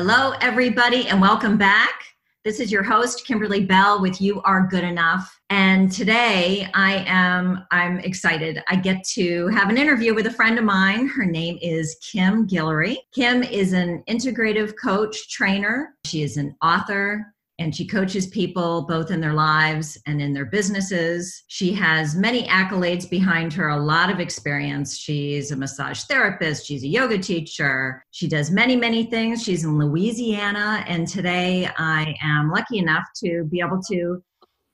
Hello, everybody, and welcome back. This is your host, Kimberly Bell, with You Are Good Enough. And today I am I'm excited. I get to have an interview with a friend of mine. Her name is Kim Guillory. Kim is an integrative coach trainer. She is an author, and she coaches people both in their lives and in their businesses. She has many accolades behind her, a lot of experience. She's a massage therapist, she's a yoga teacher, she does many, many things. She's in Louisiana, and today I am lucky enough to be able to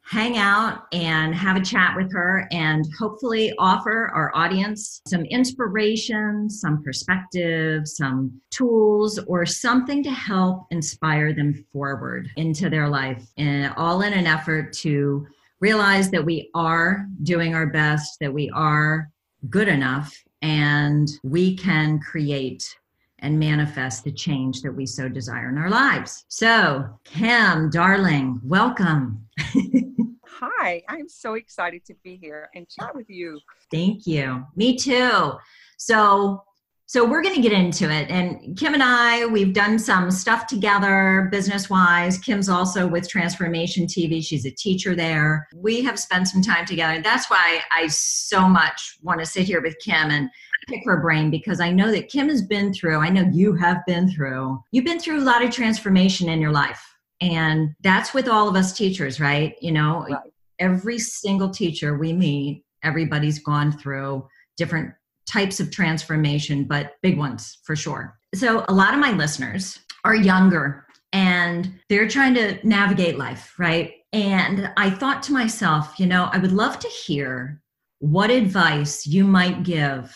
hang out and have a chat with her and hopefully offer our audience some inspiration, some perspective, some tools, or something to help inspire them forward into their life, and all in an effort to realize that we are doing our best, that we are good enough, and we can create and manifest the change that we so desire in our lives. So, Kim, darling, welcome. Hi, I'm so excited to be here and chat with you. Thank you. Me too. So, so we're going to get into it. And Kim and I, we've done some stuff together business wise. Kim's also with Transformation TV. She's a teacher there. We have spent some time together. That's why I so much want to sit here with Kim and pick her brain because I know that Kim has been through, I know you have been through, you've been through a lot of transformation in your life. And that's with all of us teachers, right? You know, right. every single teacher we meet, everybody's gone through different types of transformation, but big ones for sure. So, a lot of my listeners are younger and they're trying to navigate life, right? And I thought to myself, you know, I would love to hear what advice you might give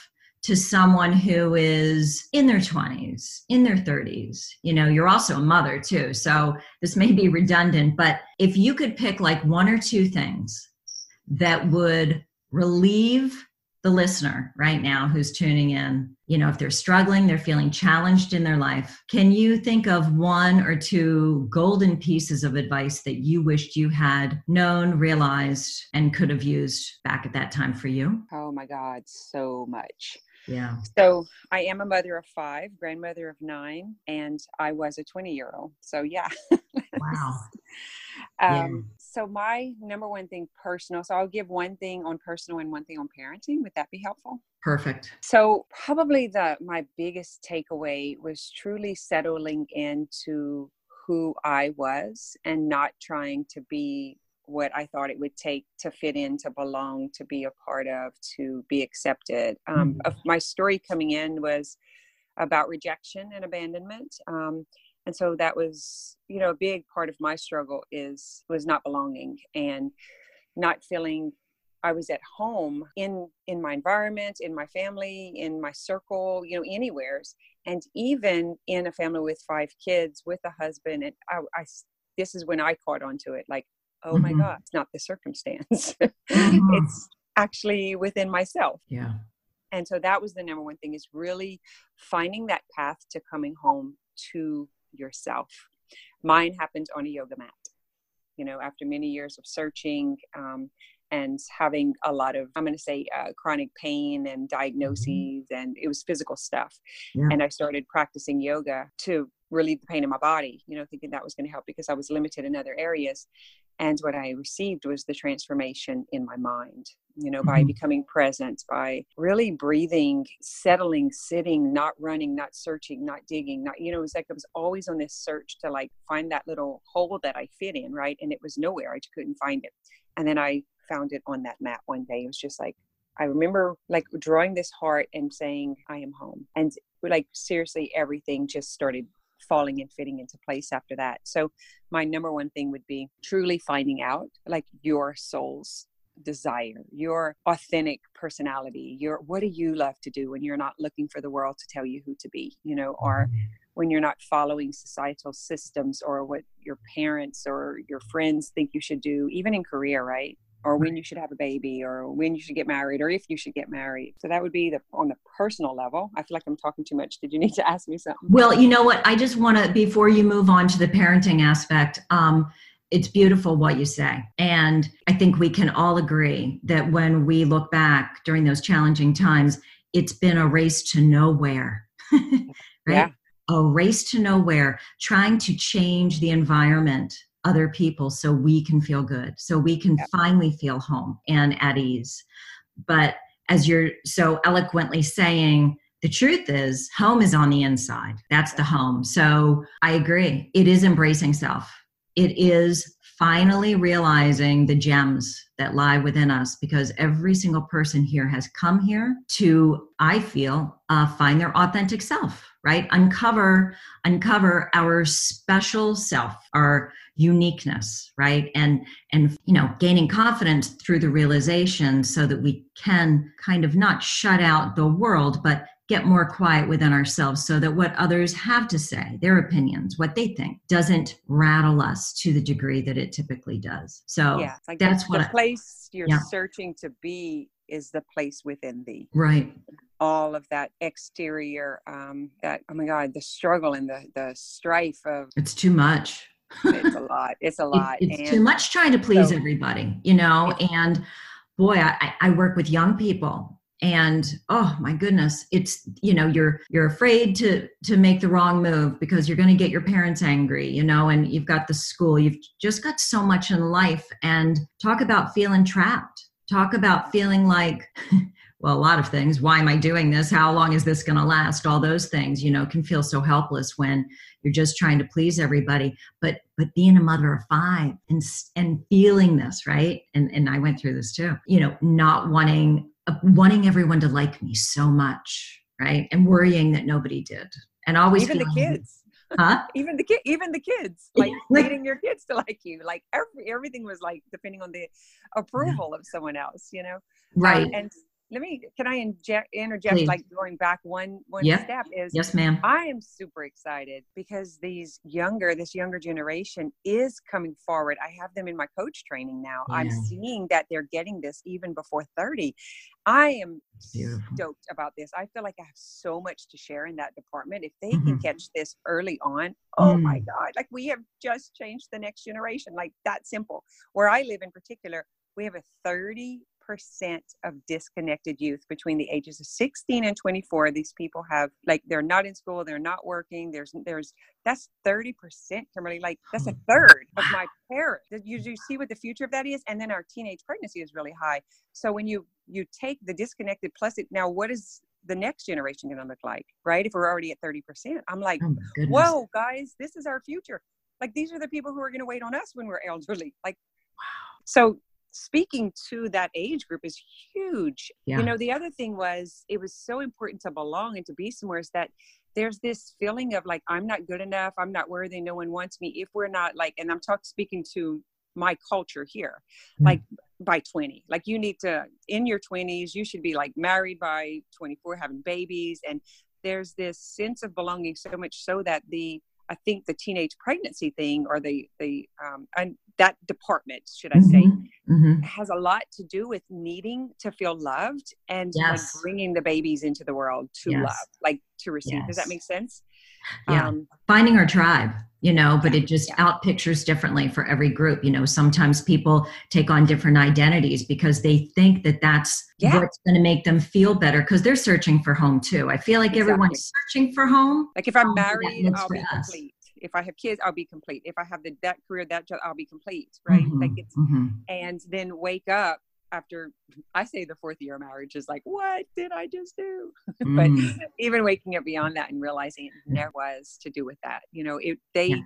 to someone who is in their 20s, in their 30s. You know, you're also a mother too. So this may be redundant, but if you could pick like one or two things that would relieve the listener right now who's tuning in, you know, if they're struggling, they're feeling challenged in their life, can you think of one or two golden pieces of advice that you wished you had known, realized, and could have used back at that time for you? Oh my God, so much. Yeah. So I am a mother of five, grandmother of nine, and I was a 20 year old. So yeah. wow. um. So my number one thing personal. So I'll give one thing on personal and one thing on parenting. Would that be helpful? Perfect. So probably the my biggest takeaway was truly settling into who I was and not trying to be what I thought it would take to fit in, to belong, to be a part of, to be accepted. Um, mm-hmm. My story coming in was about rejection and abandonment. Um, and so that was, you know, a big part of my struggle is was not belonging and not feeling I was at home in in my environment, in my family, in my circle, you know, anywheres, and even in a family with five kids, with a husband. And I, I this is when I caught onto it. Like oh mm-hmm. my god it's not the circumstance mm-hmm. it's actually within myself yeah and so that was the number one thing is really finding that path to coming home to yourself mine happened on a yoga mat you know after many years of searching um, and having a lot of i'm going to say uh, chronic pain and mm-hmm. diagnoses mm-hmm. and it was physical stuff yeah. and i started practicing yoga to relieve the pain in my body you know thinking that was going to help because i was limited in other areas and what i received was the transformation in my mind you know by mm-hmm. becoming present by really breathing settling sitting not running not searching not digging not you know it was like i was always on this search to like find that little hole that i fit in right and it was nowhere i just couldn't find it and then i found it on that mat one day it was just like I remember like drawing this heart and saying, I am home. And like seriously, everything just started falling and fitting into place after that. So my number one thing would be truly finding out like your soul's desire, your authentic personality, your what do you love to do when you're not looking for the world to tell you who to be, you know, or mm-hmm. when you're not following societal systems or what your parents or your friends think you should do, even in career, right? or when you should have a baby or when you should get married or if you should get married so that would be the on the personal level i feel like i'm talking too much did you need to ask me something well you know what i just want to before you move on to the parenting aspect um, it's beautiful what you say. And I think we can all agree that when we look back during those challenging times, it's been a race to nowhere. right? Yeah. a race to nowhere, trying to change the environment, other people, so we can feel good, so we can yep. finally feel home and at ease. But as you're so eloquently saying, the truth is, home is on the inside. That's the home. So I agree. It is embracing self. It is finally realizing the gems that lie within us because every single person here has come here to i feel uh, find their authentic self right uncover uncover our special self our uniqueness right and and you know gaining confidence through the realization so that we can kind of not shut out the world but get more quiet within ourselves so that what others have to say, their opinions, what they think, doesn't rattle us to the degree that it typically does. So yeah, like that's the, what the I, place you're yeah. searching to be is the place within thee. Right. All of that exterior, um, that oh my God, the struggle and the the strife of it's too much. It's a lot. It's a lot. It, it's and too much trying to please so, everybody, you know. And boy, I, I work with young people and oh my goodness it's you know you're you're afraid to to make the wrong move because you're going to get your parents angry you know and you've got the school you've just got so much in life and talk about feeling trapped talk about feeling like well a lot of things why am i doing this how long is this going to last all those things you know can feel so helpless when you're just trying to please everybody but but being a mother of five and and feeling this right and and i went through this too you know not wanting wanting everyone to like me so much, right? And worrying that nobody did. And always even the kids. Huh? even the kid, even the kids, like needing your kids to like you, like every everything was like depending on the approval yeah. of someone else, you know. Right. Um, and let me can i inject interject Please. like going back one one yeah. step is yes ma'am i am super excited because these younger this younger generation is coming forward i have them in my coach training now yeah. i'm seeing that they're getting this even before 30 i am Beautiful. stoked about this i feel like i have so much to share in that department if they mm-hmm. can catch this early on oh mm. my god like we have just changed the next generation like that simple where i live in particular we have a 30 percent of disconnected youth between the ages of 16 and 24 these people have like they're not in school they're not working there's there's that's 30 percent kimberly like that's a hmm. third of my parents. You, you see what the future of that is? And then our teenage pregnancy is really high. So when you you take the disconnected plus it now what is the next generation going to look like right? If we're already at 30 percent i'm like oh whoa guys this is our future. Like these are the people who are going to wait on us when we're elderly like wow. so speaking to that age group is huge. Yeah. You know, the other thing was it was so important to belong and to be somewhere is that there's this feeling of like I'm not good enough, I'm not worthy, no one wants me. If we're not like, and I'm talking speaking to my culture here, mm-hmm. like by 20, like you need to in your 20s, you should be like married by 24, having babies, and there's this sense of belonging so much so that the I think the teenage pregnancy thing or the the um, and that department, should I say, mm-hmm. Mm-hmm. has a lot to do with needing to feel loved and yes. like bringing the babies into the world to yes. love, like to receive. Yes. Does that make sense? Yeah, um, finding our tribe, you know, but it just yeah. out pictures differently for every group. You know, sometimes people take on different identities because they think that that's yeah. what's going to make them feel better because they're searching for home too. I feel like exactly. everyone's searching for home. Like if I'm married, I'll be complete. If I have kids, I'll be complete. If I have the, that career, that job, I'll be complete. Right? Mm-hmm. Like it's mm-hmm. and then wake up after I say the fourth year of marriage is like, what did I just do? Mm. but even waking up beyond that and realizing it never was to do with that. You know, it they yeah.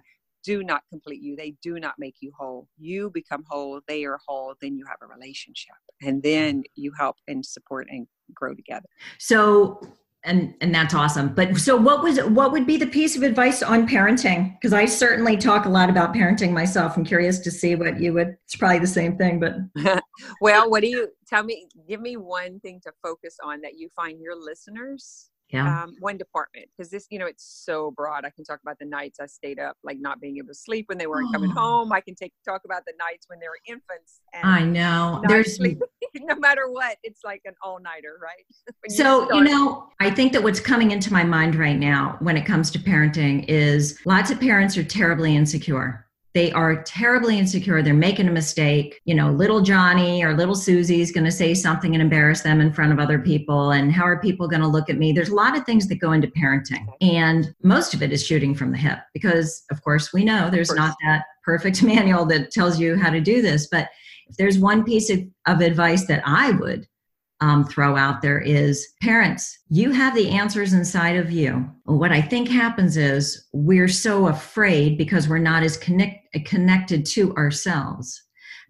do not complete you. They do not make you whole. You become whole, they are whole, then you have a relationship. And then you help and support and grow together. So and and that's awesome. But so what was what would be the piece of advice on parenting? Because i certainly talk a lot about parenting myself. I'm curious to see what you would it's probably the same thing but well what do you tell me give me one thing to focus on that you find your listeners yeah. um, one department. Because this you know it's so broad. I can talk about the nights i stayed up like not being able to sleep when they weren't oh. coming home. I can take talk about the nights when they were infants i know. there's no matter what it's like an all-nighter right so you, you know i think that what's coming into my mind right now when it comes to parenting is lots of parents are terribly insecure they are terribly insecure. They're making a mistake. You know, little Johnny or little Susie is going to say something and embarrass them in front of other people. And how are people going to look at me? There's a lot of things that go into parenting. And most of it is shooting from the hip because, of course, we know there's not that perfect manual that tells you how to do this. But if there's one piece of, of advice that I would um, throw out there is parents, you have the answers inside of you. What I think happens is we're so afraid because we're not as connect, connected to ourselves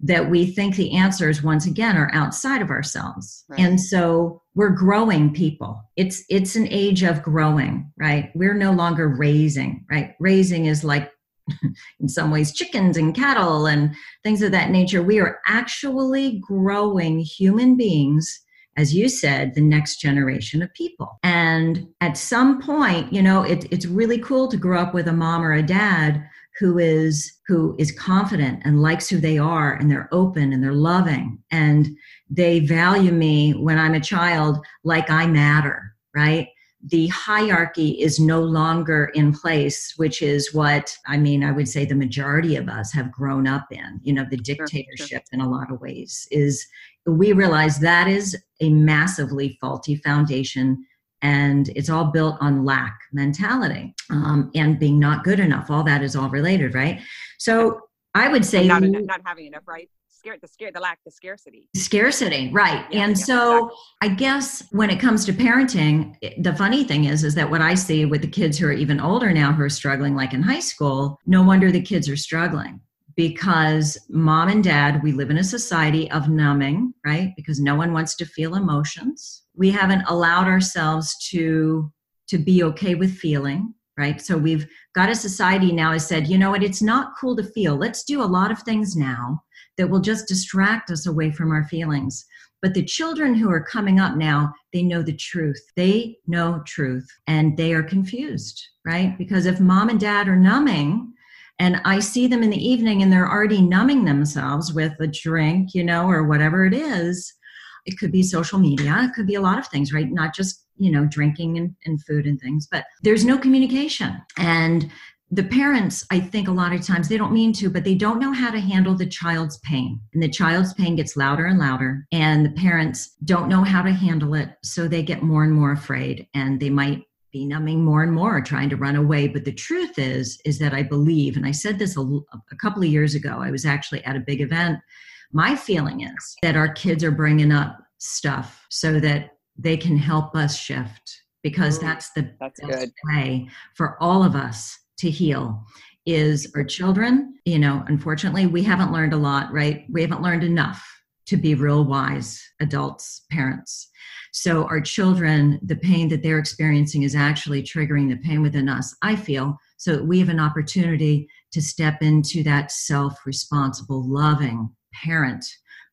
that we think the answers once again are outside of ourselves right. and so we're growing people it's it's an age of growing right we're no longer raising right raising is like in some ways chickens and cattle and things of that nature we are actually growing human beings as you said, the next generation of people. And at some point, you know, it, it's really cool to grow up with a mom or a dad who is who is confident and likes who they are and they're open and they're loving and they value me when I'm a child like I matter, right? The hierarchy is no longer in place, which is what I mean, I would say the majority of us have grown up in. You know, the dictatorship sure, sure. in a lot of ways is we realize that is a massively faulty foundation and it's all built on lack mentality um, and being not good enough. All that is all related, right? So I would say not, not having enough, right? Scared the scare the lack the scarcity. Scarcity right. Yeah, and yeah, so exactly. i guess when it comes to parenting the funny thing is is that what i see with the kids who are even older now who are struggling like in high school no wonder the kids are struggling because mom and dad we live in a society of numbing right because no one wants to feel emotions. We haven't allowed ourselves to to be okay with feeling right? So we've got a society now has said you know what? It's not cool to feel. Let's do a lot of things now that will just distract us away from our feelings. But the children who are coming up now, they know the truth. They know truth and they are confused, right? Because if mom and dad are numbing, and I see them in the evening and they're already numbing themselves with a drink, you know, or whatever it is. It could be social media, it could be a lot of things, right? Not just, you know, drinking and, and food and things, but there's no communication. And the parents, I think a lot of times they don't mean to, but they don't know how to handle the child's pain. And the child's pain gets louder and louder, and the parents don't know how to handle it. So they get more and more afraid, and they might be numbing more and more, trying to run away. But the truth is, is that I believe, and I said this a, a couple of years ago, I was actually at a big event. My feeling is that our kids are bringing up stuff so that they can help us shift because that's the that's best good. way for all of us to heal is our children. You know, unfortunately, we haven't learned a lot, right? We haven't learned enough to be real wise adults, parents. So, our children, the pain that they're experiencing is actually triggering the pain within us, I feel. So, we have an opportunity to step into that self responsible, loving parent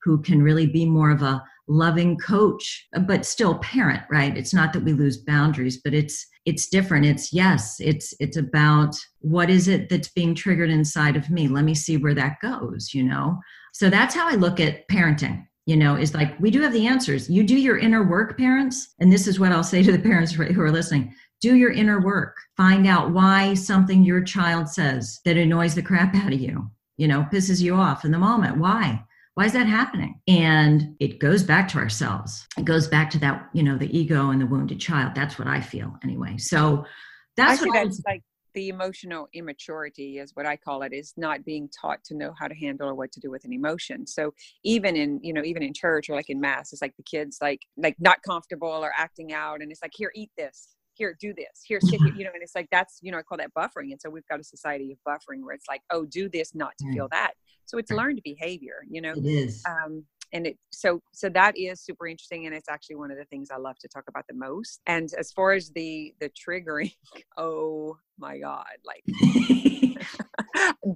who can really be more of a loving coach but still parent right it's not that we lose boundaries but it's it's different. It's yes it's it's about what is it that's being triggered inside of me? Let me see where that goes you know? So that's how i look at parenting you know is like we do have the answers. You do your inner work parents and this is what i'll say to the parents who are listening. Do your inner work. Find out why something your child says that annoys the crap out of you you know pisses you off in the moment. Why why is that happening? And it goes back to ourselves. It goes back to that you know the ego and the wounded child. That's what i feel anyway. So that's I what that's like the emotional immaturity is what i call it is not being taught to know how to handle or what to do with an emotion. So even in you know even in church or like in mass it's like the kids like like not comfortable or acting out. And it's like here eat this here do this. Here sit here you know and it's like that's you know i call that buffering. And so we've got a society of buffering where it's like oh do this not to feel that. So it's learned behavior you know? It is. Um, and it so so that is super interesting and it's actually one of the things i love to talk about the most. And as far as the the triggering oh my god like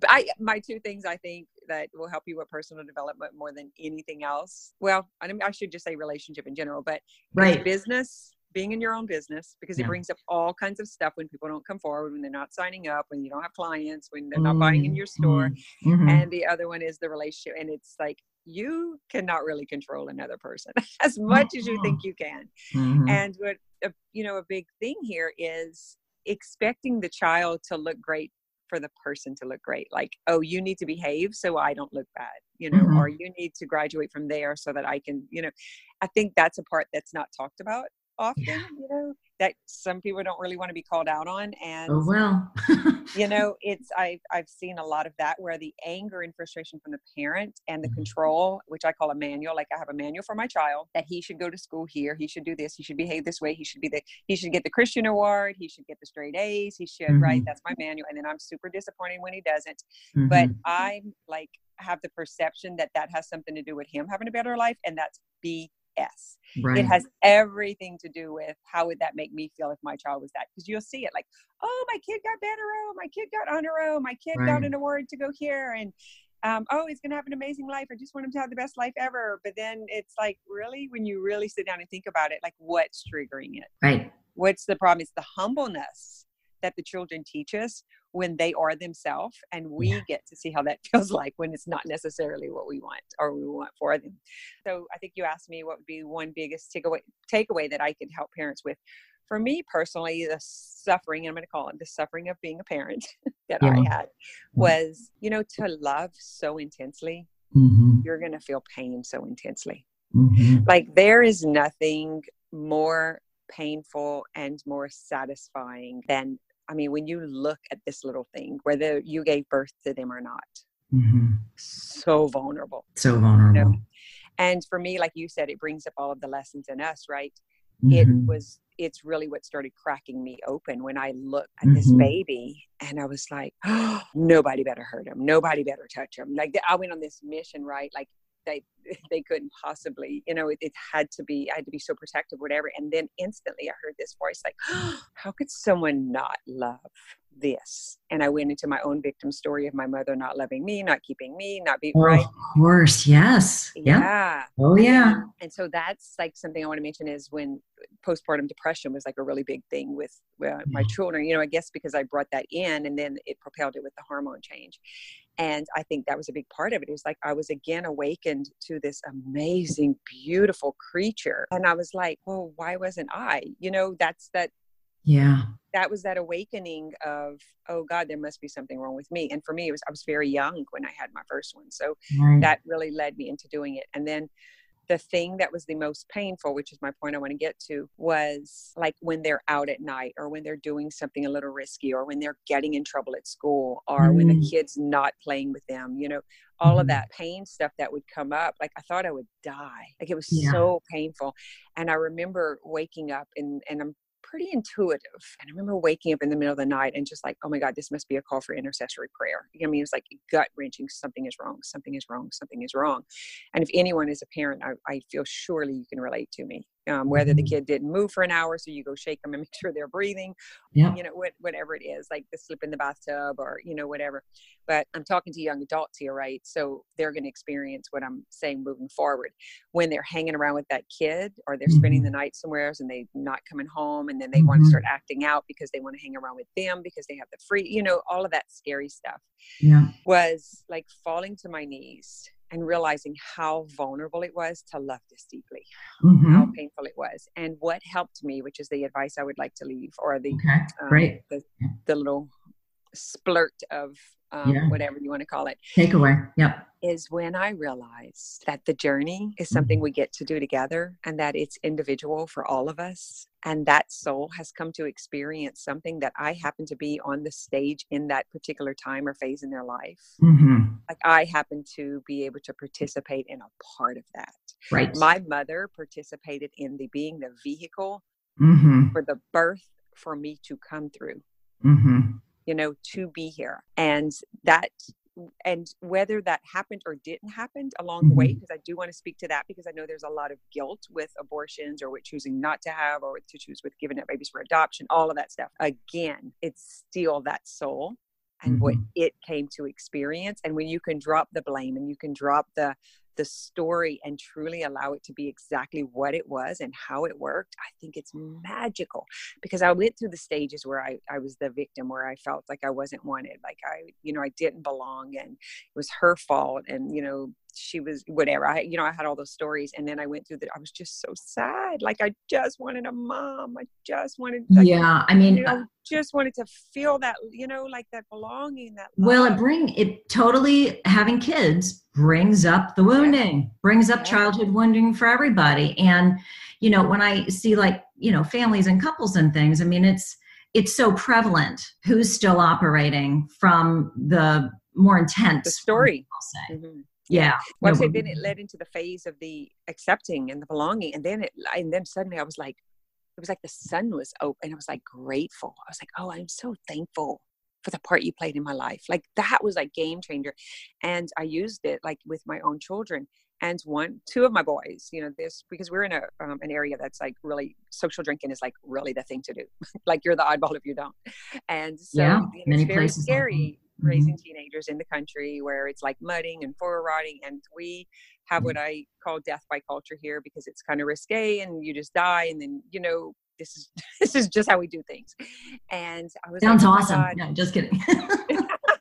I, my two things I think that will help you with personal development more than anything else. Well, I, mean, I should just say relationship in general, but right. business being in your own business because it brings up all kinds of stuff when people don't come forward, when they're not signing up, when you don't have clients, when they're not mm-hmm. buying in your store. Mm-hmm. mm-hmm. And the other one is the relationship. And it's like you cannot really control another person as much as you think you can. Mm-hmm. And what, uh, you know, a big thing here is expecting the child to look great for the person to look great. Like, oh, you need to behave so I don't look bad, you know, Mhm. or you need to graduate from there so that I can, you know. I think that's a part that's not talked about often, Yeah. you know, that some people don't really want to be called out on. And oh well. you know it's i've i've seen a lot of that where the anger and frustration from the parent and the Mhm. control which i call a manual like i have a manual for my child that he should go to school here he should do this he should behave this way he should be the he should get the christian award he should get the straight a's he should right Mhm. that's my manual and then i'm super disappointed when he doesn't but Mhm. i'm like have the perception that that has something to do with him having a better life and that's bs right. it has everything to do with how would that make me feel if my child was that because you'll see it like oh my kid got better. Oh my kid got honor oh my kid got an award to go here. And um, oh he's gonna have an amazing life. I just want him to have the best life ever. But then it's like really when you really sit down and think about it like what's triggering it? Right. what's the problem? It's the humbleness that the children teach us when they are themselves and we Yeah. get to see how that feels like when it's not necessarily what we want or we want for them. So i think you asked me what would be one biggest takeaway takeaway that i could help parents with. For me personally the suffering i'm going to call it the suffering of being a parent that i had was you know to love so intensely hmm you're going to feel pain so intensely. Hmm like there is nothing more painful and more satisfying than i mean when you look at this little thing whether you gave birth to them or not. Hmm so vulnerable So vulnerable. and for me like you said it brings up all of the lessons in us right? It Mhm. was it's really what started cracking me open when i looked at this Mhm. baby and i was like oh, nobody better hurt him. Nobody better touch him. Like i went on this mission right? Like they they couldn't possibly you know it, it had to be i had to be so protective whatever and then instantly i heard this voice like how could someone not love this and i went into my own victim story of my mother not loving me not keeping me not being Oh, right Of course. Yes. Yeah. yeah Oh yeah. and so that's like something I want to mention is when postpartum depression was like a really big thing with uh, my Yeah. children. You know, I guess because I brought that in and then it propelled it with the hormone change. And I think that was a big part of it. It was like I was again awakened to this amazing, beautiful creature. And I was like, well, why wasn't I? You know, that's that Yeah. that was that awakening of oh god there must be something wrong with me and for me it was i was very young when i had my first one so Right. that really led me into doing it. And then the thing that was the most painful, which is my point I want to get to, was like when they're out at night or when they're doing something a little risky or when they're getting in trouble at school or when the Mm. kid's not playing with them, you know, all of Mhm. that pain stuff that would come up. Like I thought I would die. Like it was Yeah. so painful. And I remember waking up and, and I'm pretty intuitive. And I remember waking up in the middle of the night and just like, oh my God, this must be a call for intercessory prayer. You know I mean? It was like gut wrenching. Something is wrong. Something is wrong. Something is wrong. And if anyone is a parent, I, I feel surely you can relate to me. Um, whether the Mhm. kid didn't move for an hour, so you go shake them and make sure they're breathing, Yeah. you know, what, whatever it is, like the slip in the bathtub or, you know, whatever. But I'm talking to young adults here, right? So they're going to experience what I'm saying moving forward. When they're hanging around with that kid or they're spending Mhm. the night somewhere and they're not coming home and then they want to start acting out because they want to hang around with them because they have the free, you know, all of that scary stuff Yeah. was like falling to my knees and realizing how vulnerable it was to love this deeply, Mhm. how painful it was. And what helped me, which is the advice I would like to leave, or the Okay. um, Great. the, the little splurt of um, Yeah. whatever you want to call it, Takeaway. Yep. is when I realized that the journey is something we get to do together and that it's individual for all of us. And that soul has come to experience something that I happen to be on the stage in that particular time or phase in their life. hmm Like I happen to be able to participate in a part of that. Right. My mother participated in the being the vehicle hmm for the birth for me to come through. hmm you know, to be here. And that, and whether that happened or didn't happen along the way, because I do want to speak to that because I know there's a lot of guilt with abortions or with choosing not to have or to choose with giving up babies for adoption, all of that stuff. Again, it's still that soul and what Mhm. it came to experience. And when you can drop the blame and you can drop the, the story and truly allow it to be exactly what it was and how it worked, I think it's magical because I went through the stages where I, I was the victim, where I felt like I wasn't wanted, like I, you know, I didn't belong and it was her fault. And, you know, she was whatever. I, you know, I had all those stories, and then I went through that. I was just so sad. Like I just wanted a mom. I just wanted. Like, yeah, I mean, you know, just wanted to feel that, you know, like that belonging. That love. well, it bring it totally having kids brings up the wounding, yeah. brings up yeah. childhood wounding for everybody. And you know, when I see like you know families and couples and things, I mean, it's it's so prevalent. Who's still operating from the more intense the story? I'll say. Mm-hmm yeah. Well no, then it led into the phase of the accepting and the belonging and then it and then suddenly i was like it was like the sun was open and i was like grateful. I was like oh i'm so thankful for the part you played in my life. Like that was like game changer. And i used it like with my own children and one two of my boys you know this because we're in a um, an area that's like really social drinking is like really the thing to do. Like you're the oddball if you don't. And so yeah, it's very scary mm-hmm. raising teenagers in the country where it's like mudding and forward riding and we have mm-hmm. what i call death by culture here because it's kind of risque and you just die and then you know this is this is just how we do things and i was sounds like, oh awesome no just kidding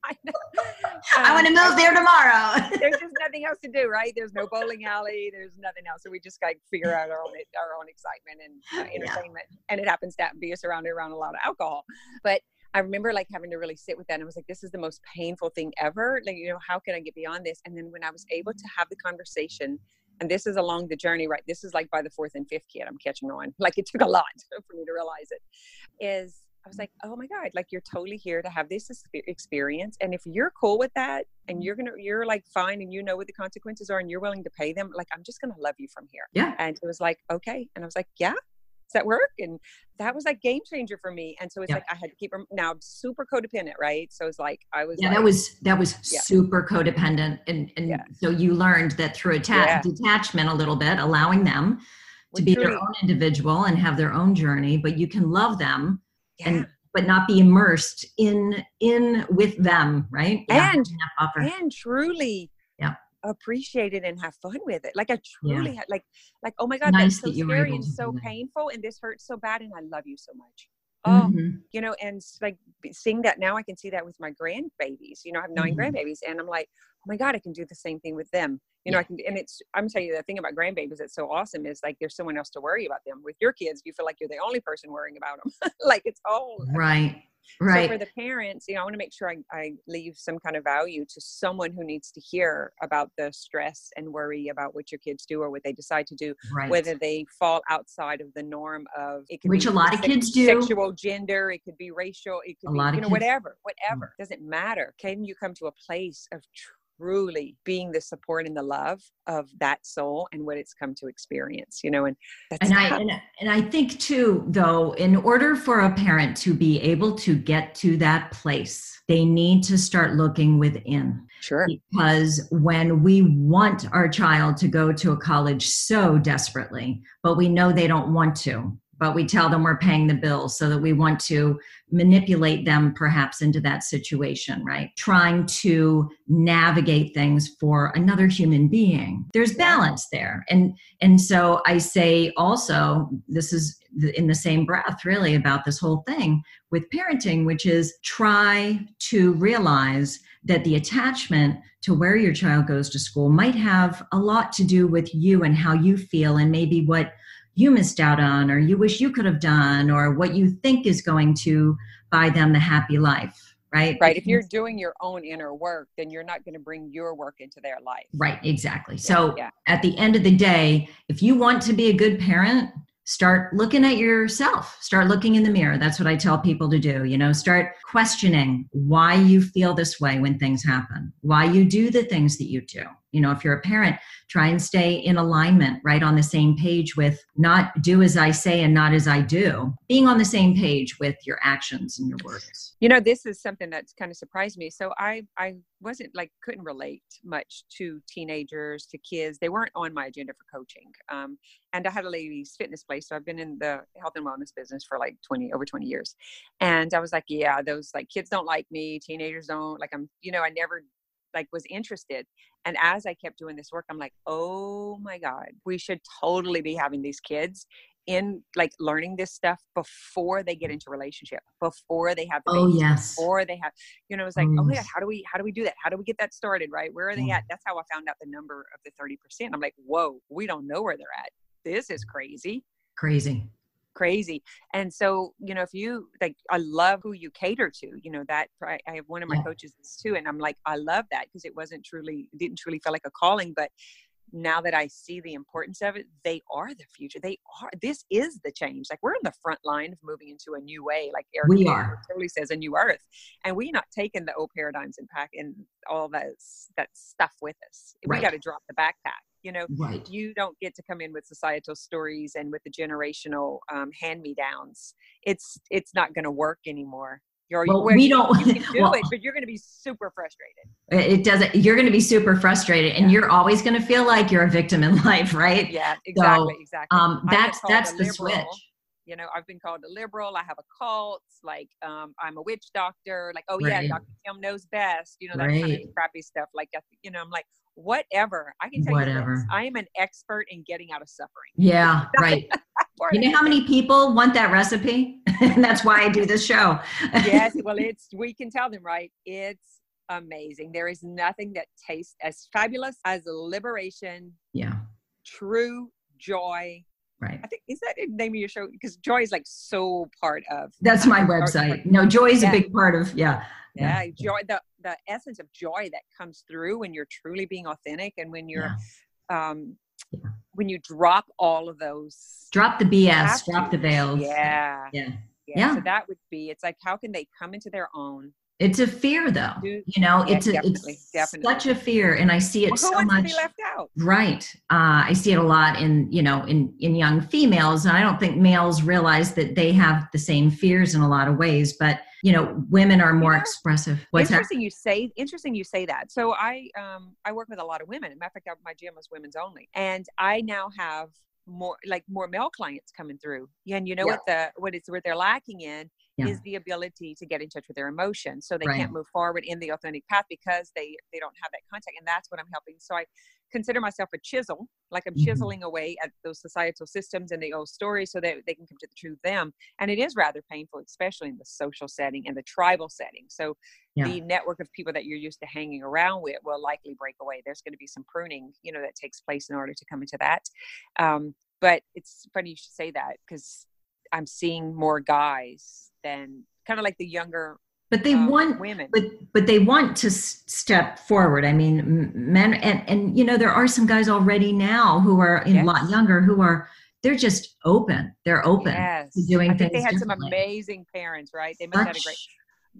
I, I want to um, move there tomorrow. there's just nothing else to do, right? There's no bowling alley. There's nothing else. So we just got to figure out our own our own excitement and uh, entertainment. Yeah. And it happens to be surrounded around a lot of alcohol. But I remember like having to really sit with that. And I was like, this is the most painful thing ever. Like, you know, how can I get beyond this? And then when I was able to have the conversation, and this is along the journey, right? This is like by the fourth and fifth kid, I'm catching on. Like it took a lot for me to realize it. Is I was like, oh my God, like you're totally here to have this experience. And if you're cool with that and mm-hmm. you're going to, you're like fine and you know what the consequences are and you're willing to pay them, like, I'm just going to love you from here. Yeah. And it was like, okay. And I was like, yeah, that work? And that was like game changer for me. And so it's yeah. like I had to keep her now super codependent, right? So it's like I was Yeah, like, that was that was yeah. super codependent. And and yeah. so you learned that through atta- detachment a little bit, allowing them to be their own individual and have their own journey, but you can love them and but not be immersed in in with them, right? And and truly appreciate it and have fun with it. Like I truly yeah. had like like oh my god, nice that's so that scary and so painful and this hurts so bad and I love you so much. Oh, mm-hmm. you know, and like seeing that now, I can see that with my grandbabies. You know, I have 9 mm-hmm. grandbabies, and I'm like, oh my god, I can do the same thing with them. You know, I can, and it's. I'm telling you, the thing about grandbabies that's so awesome is like there's someone else to worry about them. With your kids, you feel like you're the only person worrying about them. like it's all right. Right. So for the parents, you know, I want to make sure I, I leave some kind of value to someone who needs to hear about the stress and worry about what your kids do or what they decide to do, right. whether they fall outside of the norm of it could which a lot of kids do sexual gender, it could be racial, it could a be you know kids. whatever, whatever mm. doesn't matter. Can you come to a place of truly being the support and the love of that soul and what it's come to experience you know and and I, and, and I think too though in order for a parent to be able to get to that place they need to start looking within. Sure. Because when we want our child to go to a college so desperately but we know they don't want to but we tell them we're paying the bills so that we want to manipulate them perhaps into that situation, right? Trying to navigate things for another human being. There's balance there. And and so I say also this is in the same breath really about this whole thing with parenting which is try to realize that the attachment to where your child goes to school might have a lot to do with you and how you feel and maybe what you missed out on or you wish you could have done or what you think is going to buy them the happy life right? Right if you're doing your own inner work then you're not going to bring your work into their life. Right exactly. So yeah. at the end of the day if you want to be a good parent start looking at yourself. Start looking in the mirror. That's what i tell people to do you know? Start questioning why you feel this way when things happen. Why you do the things that you do you know if you're a parent try and stay in alignment right on the same page with not do as i say and not as i do. Being on the same page with your actions and your words. You know this is something that's kind of surprised me. So i i wasn't like couldn't relate much to teenagers to kids. They weren't on my agenda for coaching um, and i had a ladies fitness place. So i've been in the health and wellness business for like 20 over 20 years. And i was like yeah those like kids don't like me. Teenagers don't like i'm you know i never like was interested and as i kept doing this work i'm like oh my god we should totally be having these kids in like learning this stuff before they get into relationship before they have Oh yes. before they have you know it's like Oh, oh my god how do we how do we do that? How do we get that started right? Where are they at? That's how i found out the number of the 30% i'm like whoa we don't know where they're at. This is crazy. Crazy. Crazy. And so you know if you like i love who you cater to you know that i have one of my Yeah. coaches too and i'm like i love that because it wasn't truly didn't truly feel like a calling but now that i see the importance of it they are the future. They are this is the change. Like we're in the front line of moving into a new way like Eckhart We are. Tolle says a new earth. And we're not taking the old paradigms and pack and all that that stuff with us. We got to drop the backpack you know Right. you don't get to come in with societal stories and with the generational um, hand me downs. It's it's not going to work anymore. You're, Well, we don't- You do well- it, but you're going to be super frustrated. It doesn't. You're going to be super frustrated, and Yeah. you're always going to feel like you're a victim in life, right? Yeah, exactly, exactly. Um, that's that's the liberal. switch. You know, I've been called a liberal. I have a cult. Like, um, I'm a witch doctor. Like, oh yeah, Dr. Tim knows best. You know that kind of crappy stuff. Like, you know, I'm like, whatever. I can tell you this. I am an expert in getting out of suffering. Yeah, right. You know how many people want that recipe? and that's why I do this show. yes, well, it's we can tell them right. It's amazing. There is nothing that tastes as fabulous as liberation, yeah, true joy. right. I think is that the name of your show? Because joy is like so part of. That's my website. No, joy is Yeah. a big part of yeah. Yeah, joy. The the essence of joy that comes through when you're truly being authentic and when you're, um, Yeah. when you drop all of those. Drop the BS. Drop the veils. Yeah. Yeah. Yeah. Yeah. So that would be. It's like how can they come into their own? It's a fear, though. You know, Yeah, it's a, definitely, it's definitely. such a fear, and I see it Well, so much. to be left out? Right. Uh, I see it a lot in, you know, in, in young females. And I don't think males realize that they have the same fears in a lot of ways, but, you know, women are more Yeah. expressive. What's that? interesting you say interesting you say that so i um i work with a lot of women matter of fact my gym is women's only and i now have more like more male clients coming through and you know Yeah. what the what it's what they're lacking in Yeah. is the ability to get in touch with their emotions so they Right. can't move forward in the authentic path because they they don't have that contact and that's what i'm helping so i consider myself a chisel like i'm Mhm. chiseling away at those societal systems and the old stories so that they can come to the truth them and it is rather painful especially in the social setting and the tribal setting so Yeah. the network of people that you're used to hanging around with will likely break away. There's going to be some pruning, you know, that takes place in order to come into that. Um, but it's funny you should say that because I'm seeing more guys than kind of like the younger But they um, want, women. but but they want to s- step forward. I mean, men and and you know there are some guys already now who are a Yes. lot younger who are they're just open. They're open yes, to doing I think things they had some amazing parents, right? They must have had a great.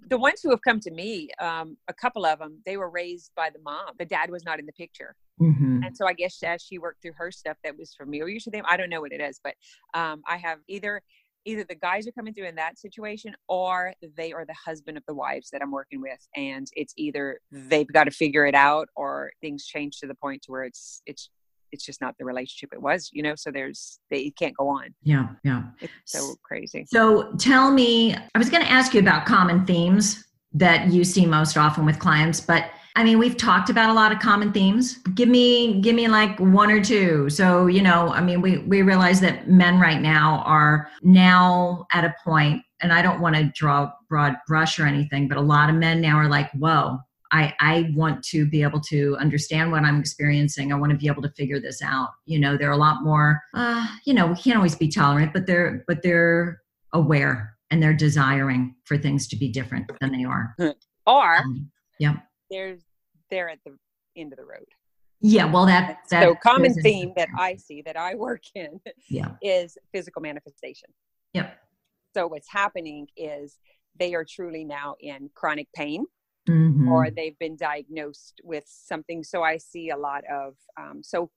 The ones who have come to me, um, a couple of them, they were raised by the mom. The dad was not in the picture. Mhm. and so I guess as she worked through her stuff that was familiar to them, I don't know what it is, but um, I have either either the guys are coming through in that situation or they are the husband of the wives that I'm working with, and it's either they've got to figure it out or things change to the point to where it's it's it's just not the relationship it was, you know. So there's they can't go on. Yeah, yeah. It's so crazy. So tell me, I was going to ask you about common themes that you see most often with clients, but I mean, we've talked about a lot of common themes. Give me, give me like one or two. So, you know, I mean, we, we realize that men right now are now at a point, and I don't want to draw broad brush or anything, but a lot of men now are like, whoa, I, I want to be able to understand what I'm experiencing. I want to be able to figure this out. You know, they're a lot more, uh, you know, we can't always be tolerant, but they're, but they're aware and they're desiring for things to be different than they are. Or Um, yeah. There's they're at the end of the road. Yeah. Well, that, that so common theme that I see that I work in Yeah. is physical manifestation. Yep. So what's happening is they are truly now in chronic pain Mhm. or they've been diagnosed with something. So I see a lot of um, so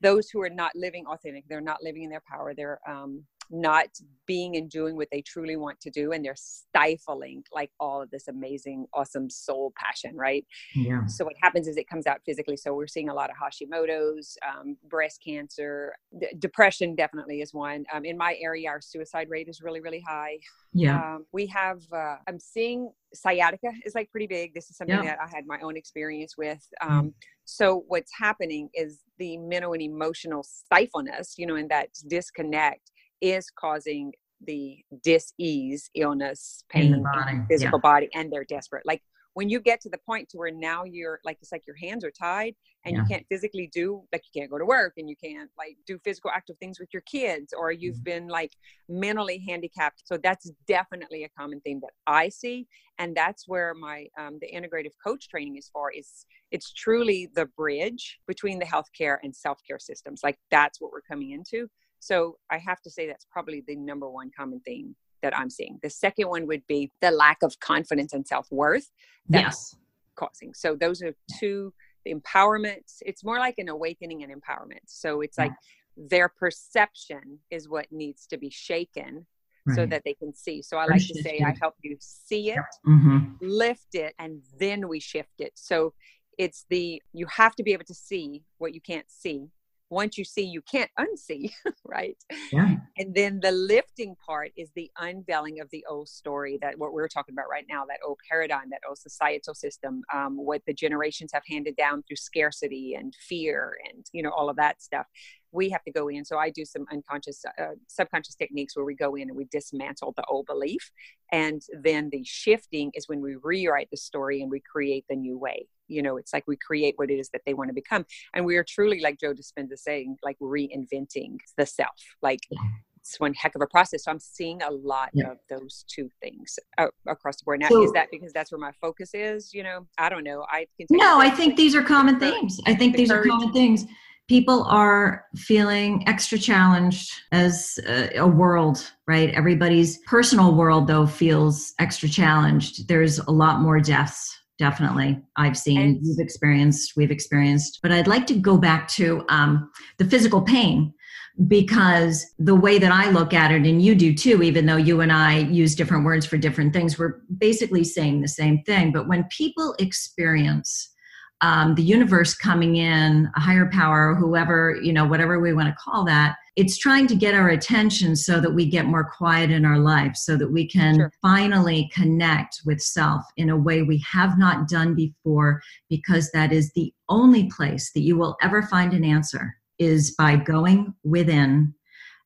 those who are not living authentic, they're not living in their power. They're um, not being and doing what they truly want to do and they're stifling like all of this amazing awesome soul passion right? Yeah. so what happens is it comes out physically. So we're seeing a lot of hashimoto's um, breast cancer. D- depression definitely is one. Um, in my area our suicide rate is really really high. Yeah. um, we have uh, i'm seeing sciatica is like pretty big. This is something Yeah. that i had my own experience with. Um, so what's happening is the mental and emotional stifleness you know and that disconnect is causing the dis-ease illness pain In the body, physical body and they're desperate. Like when you get to the point to where now you're like it's like your hands are tied and you can't physically do like you can't go to work and you can't like do physical active things with your kids or you've Mm-hmm. been like mentally handicapped. So that's definitely a common theme that i see and that's where my um, the integrative coach training is for is it's truly the bridge between the healthcare and self-care systems. Like that's what we're coming into so i have to say that's probably the number one common theme that i'm seeing. The second one would be the lack of confidence and self-worth that's Yes. causing. So those are two the empowerment it's more like an awakening and empowerment. So it's like their perception is what needs to be shaken so that they can see. So i like to say i help you see it. Mm-hmm. lift it and then we shift it. So it's the you have to be able to see what you can't see once you see you can't unsee right Yeah. and then the lifting part is the unveiling of the old story that what we're talking about right now that old paradigm that old societal system um, what the generations have handed down through scarcity and fear and you know all of that stuff we have to go in. So i do some unconscious uh, subconscious techniques where we go in and we dismantle the old belief. And then the shifting is when we rewrite the story and we create the new way. You know it's like we create what it is that they want to become. And we are truly like joe dispenza saying like reinventing the self. Like it's one heck of a process. So i'm seeing a lot Yeah. of those two things uh, across the board. Now So- is that because that's where my focus is? You know i don't know. I can No, I think these are common the- themes. I think the these are common things. People are feeling extra challenged as a, a world, right? Everybody's personal world, though, feels extra challenged. There's a lot more deaths, definitely. I've seen, you've experienced, we've experienced. But I'd like to go back to um, the physical pain because the way that I look at it, and you do too, even though you and I use different words for different things, we're basically saying the same thing. But when people experience um, the universe coming in, a higher power, whoever, you know, whatever we want to call that, it's trying to get our attention so that we get more quiet in our life, so that we can Sure. finally connect with self in a way we have not done before, because that is the only place that you will ever find an answer is by going within.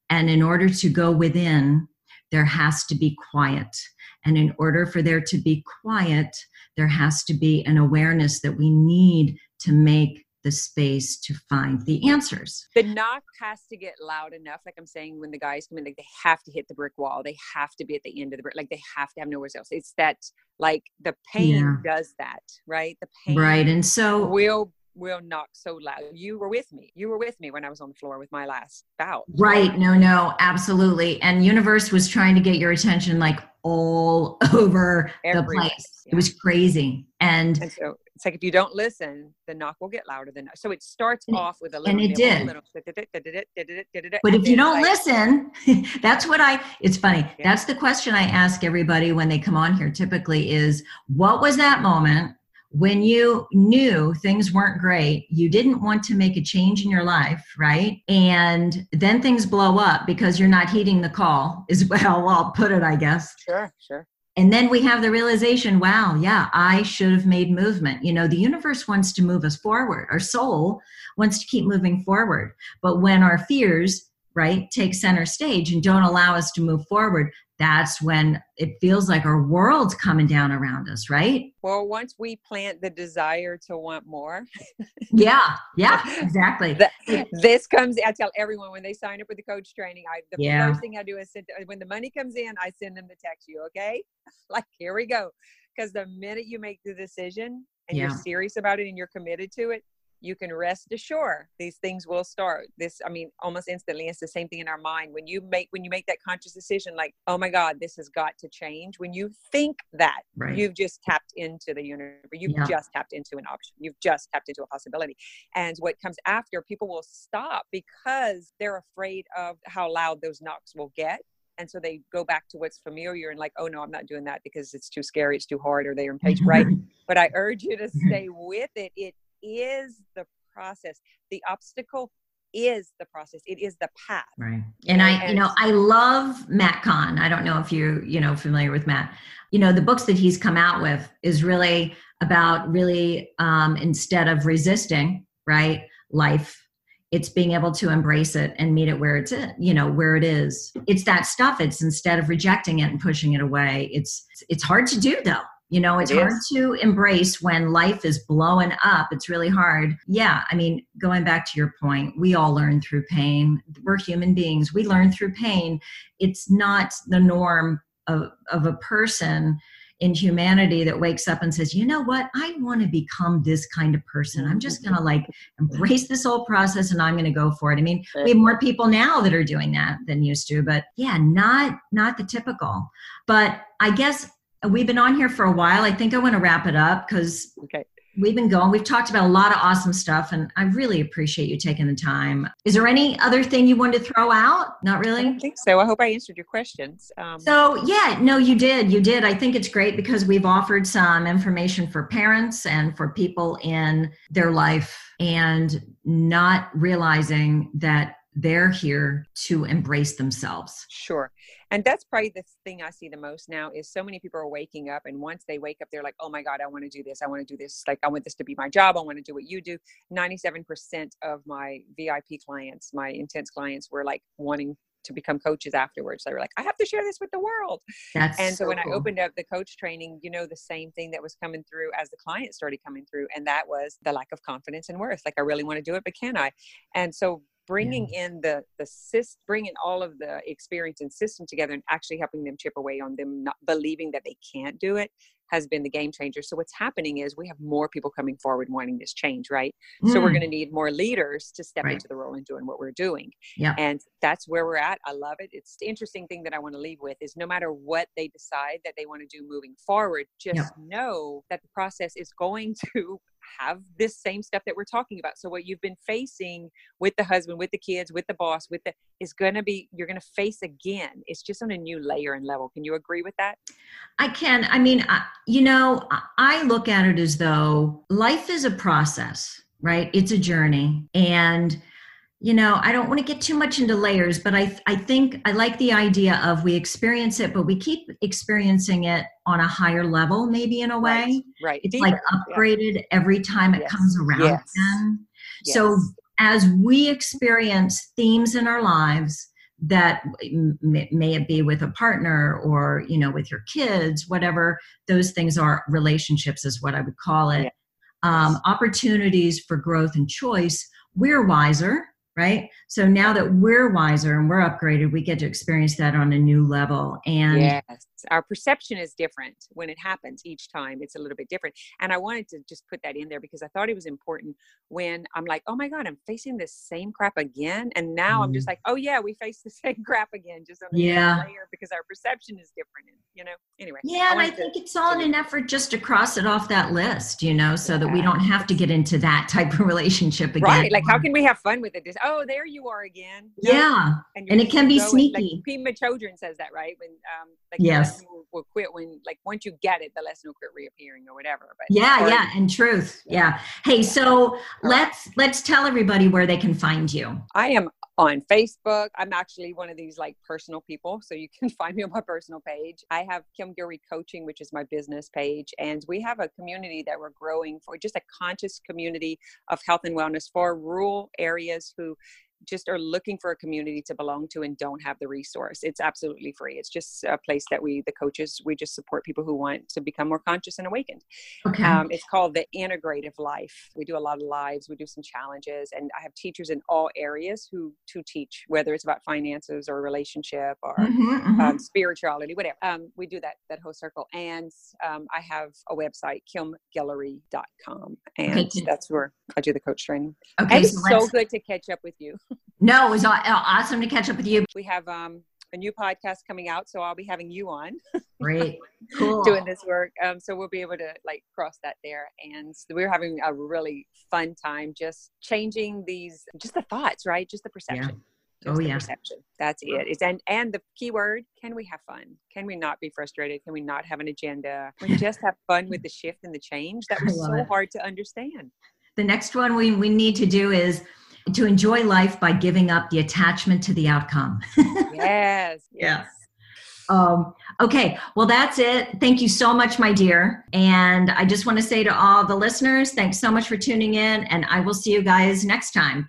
And in order to go within, there has to be quiet. And in order for there to be quiet, there has to be an awareness that we need to make the space to find the answers. the knock has to get loud enough like i'm saying when the guys come in like they have to hit the brick wall they have to be at the end of the brick like they have to have nowhere else it's that like the pain does that right the pain Right. And so, will will knock so loud you were with me you were with me when i was on the floor with my last bout right. No, no, absolutely. And universe was trying to get your attention like all over the place. yeah. It was crazy. And and so it's like if you don't listen the knock will get louder than so it starts off with a little and it did. little But if you don't listen, that's what I, it's funny. That's the question I ask everybody when they come on here typically is what was that moment when you knew things weren't great? You didn't want to make a change in your life, right? And then things blow up because you're not heeding the call, is how I'll put it, I guess. sure sure And then we have the realization, wow, yeah, I should have made movement. You know, the universe wants to move us forward. Our soul wants to keep moving forward. But when our fears, right, take center stage and don't allow us to move forward, that's when it feels like our world's coming down around us, right? well once we plant the desire to want more Yeah, yeah, exactly. that this comes i tell everyone when they sign up with the coach training i the Yeah. first thing i do is send, when the money comes in i send them the text you okay like here we go because the minute you make the decision and you're serious about it and you're committed to it you can rest assured these things will start. This i mean almost instantly it's the same thing in our mind. When you make when you make that conscious decision like oh my god this has got to change when you think that right. you've just tapped into the universe. You've yeah. just tapped into an option. You've just tapped into a possibility. And what comes after people will stop because they're afraid of how loud those knocks will get. And so they go back to what's familiar and like oh no i'm not doing that because it's too scary it's too hard or they're impatient right? But i urge you to stay with it. It is the process. The obstacle is the process. It is the path. Right. And i you know i love matt kahn. I don't know if you you know familiar with matt. You know the books that he's come out with is really about really um instead of resisting right life it's being able to embrace it and meet it where it's at, you know where it is. It's that stuff. It's instead of rejecting it and pushing it away it's it's hard to do though you know it's it hard to embrace when life is blowing up. It's really hard. Yeah i mean going back to your point we all learn through pain. We're human beings. We learn through pain. It's not the norm of, of a person in humanity that wakes up and says, you know what, I want to become this kind of person. I'm just going to like embrace this whole process and I'm going to go for it. I mean, we have more people now that are doing that than used to, but yeah, not not the typical. But I guess we've been on here for a while. I think I want to wrap it up because okay we've been going. We've talked about a lot of awesome stuff, and I really appreciate you taking the time. Is there any other thing you wanted to throw out? Not really. I think so. I hope I answered your questions. Um, so yeah, no, you did. You did. I think it's great because we've offered some information for parents and for people in their life, and not realizing that they're here to embrace themselves. Sure and that's probably the thing i see the most now is so many people are waking up and once they wake up they're like oh my god i want to do this i want to do this like i want this to be my job i want to do what you do 97% of my vip clients my intense clients were like wanting to become coaches afterwards. They were like, I have to share this with the world. That's and so, so when cool. I opened up the coach training, you know, the same thing that was coming through as the client started coming through. And that was the lack of confidence and worth. Like, I really want to do it, but can I? And so bringing yeah. in the the system, bringing all of the experience and system together and actually helping them chip away on them not believing that they can't do it has been the game changer. So what's happening is we have more people coming forward wanting this change, right? Mm. So we're mm. going to need more leaders to step right. into the role and doing what we're doing. Yeah. And that's where we're at. I love it. It's the interesting thing that I want to leave with is no matter what they decide that they want to do moving forward, just yeah. know that the process is going to have this same stuff that we're talking about. So what you've been facing with the husband, with the kids, with the boss, with the is going to be you're going to face again. It's just on a new layer and level. Can you agree with that? I can. I mean, I, you know, I look at it as though life is a process, right? It's a journey and you know i don't want to get too much into layers but i i think i like the idea of we experience it but we keep experiencing it on a higher level maybe in a way right, right. it's Deeper. like upgraded yeah. every time it yes. comes around yes. again yes. so as we experience themes in our lives that may it be with a partner or you know with your kids whatever those things are relationships is what i would call it um, opportunities for growth and choice we're wiser right? So now that we're wiser and we're upgraded, we get to experience that on a new level. And yes, our perception is different when it happens each time. It's a little bit different. And I wanted to just put that in there because I thought it was important when I'm like, oh my God, I'm facing this same crap again. And now mm. I'm just mm-hmm. like, oh yeah, we face the same crap again, just on yeah. layer because our perception is different. And, you know, anyway. Yeah, I and I think to, it's all in an effort just to cross it off that list, you know, so yeah. that we don't have to get into that type of relationship again. Right. Like, how can we have fun with it? Just, oh, there you are again. Yeah. And, and it can be sneaky. Like Pema Chodron says that, right? When, um, like, yes. Will, will, quit when, like, once you get it, the lesson will quit reappearing or whatever. But yeah, yeah. And truth. Yeah. yeah. Hey, so let's, let's tell everybody where they can find you. I am on Facebook. I'm actually one of these like personal people, so you can find me on my personal page. I have Kim Guillory Coaching, which is my business page, and we have a community that we're growing for just a conscious community of health and wellness for rural areas who just are looking for a community to belong to and don't have the resource, it's absolutely free. It's just a place that we, the coaches, we just support people who want to become more conscious and awakened. Okay. Um, it's called the Integrative Life. We do a lot of lives, we do some challenges, and I have teachers in all areas who to teach, whether it's about finances or relationship or Mhm, mhm. um, spirituality, whatever. Um, we do that that whole circle, and um, I have a website, kimguillory.com, and Okay. that's where I do the coach training. okay. and it's So so good to catch up with you. No, it was awesome to catch up with you. We have um, a new podcast coming out, so I'll be having you on Great. Cool. doing this work. Um, so we'll be able to like cross that there, and we're having a really fun time just changing these, just the thoughts, right? Just the perception. Oh, Just the yeah. perception. That's it. It's and and the key word: can we have fun? Can we not be frustrated? Can we not have an agenda? We just have fun with the shift and the change? That was so it. hard to understand. The next one we, we need to do is to enjoy life by giving up the attachment to the outcome. Yes. Yeah. Um, okay, well, that's it. Thank you so much, my dear. And I just want to say to all the listeners, thanks so much for tuning in, and I will see you guys next time.